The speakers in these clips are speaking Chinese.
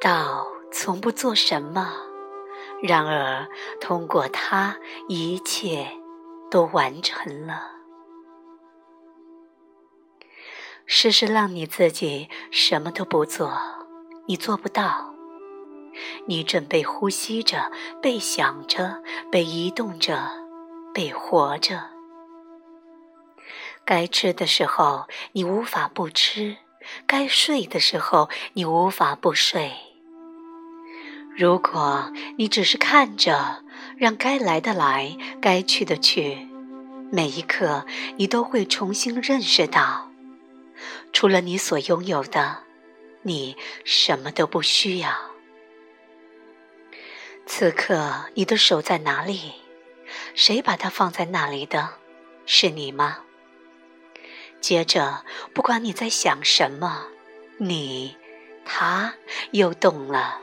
道从不做什么，然而通过它，一切都完成了。试试让你自己什么都不做，你做不到。你正被呼吸着，被想着，被移动着，被活着。该吃的时候，你无法不吃；该睡的时候，你无法不睡。如果你只是看着，让该来的来，该去的去，每一刻你都会重新认识到，除了你所拥有的，你什么都不需要。此刻你的手在哪里？谁把它放在那里的？是你吗？接着，不管你在想什么，你，他又动了。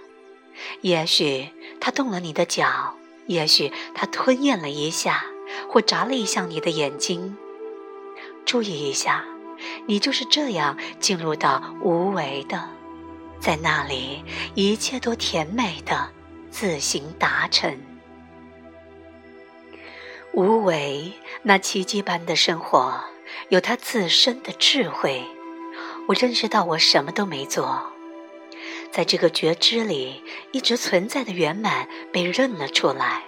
也许他动了你的脚，也许他吞咽了一下，或眨了一下你的眼睛。注意一下，你就是这样进入到无为的，在那里一切都甜美的自行达成。无为，那奇迹般的生活。有它自身的智慧，我认识到我什么都没做，在这个觉知里一直存在的圆满被认了出来。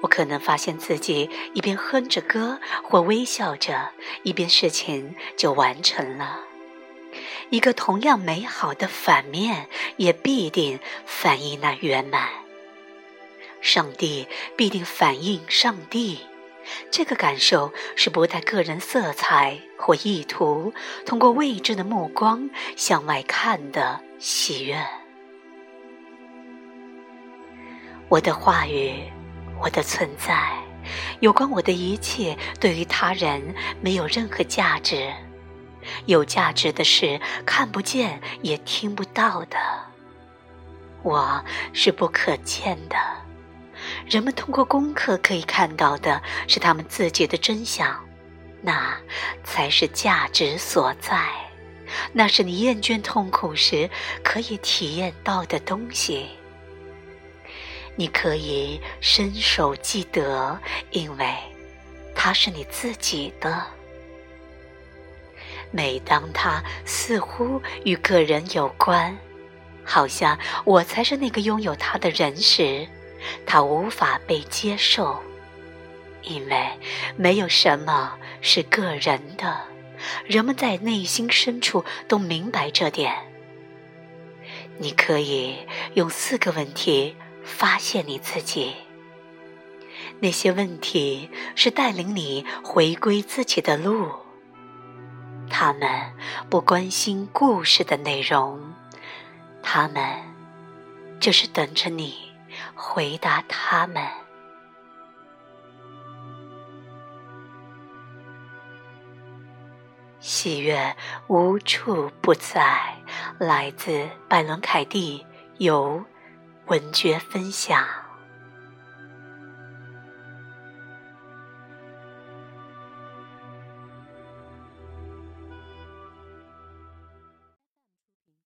我可能发现自己一边哼着歌或微笑着，一边事情就完成了。一个同样美好的反面也必定反映那圆满。上帝必定反映上帝。这个感受是不带个人色彩或意图，通过未知的目光向外看的喜悦。我的话语，我的存在，有关我的一切，对于他人没有任何价值。有价值的是看不见也听不到的。我是不可见的。人们通过功课可以看到的是他们自己的真相，那才是价值所在，那是你厌倦痛苦时可以体验到的东西。你可以伸手记得，因为它是你自己的。每当它似乎与个人有关，好像我才是那个拥有它的人时。它无法被接受，因为没有什么是个人的。人们在内心深处都明白这点。你可以用四个问题发现你自己。那些问题是带领你回归自己的路。他们不关心故事的内容，他们就是等着你。回答他们。喜悦无处不在，来自拜伦·凯蒂，由文觉分享。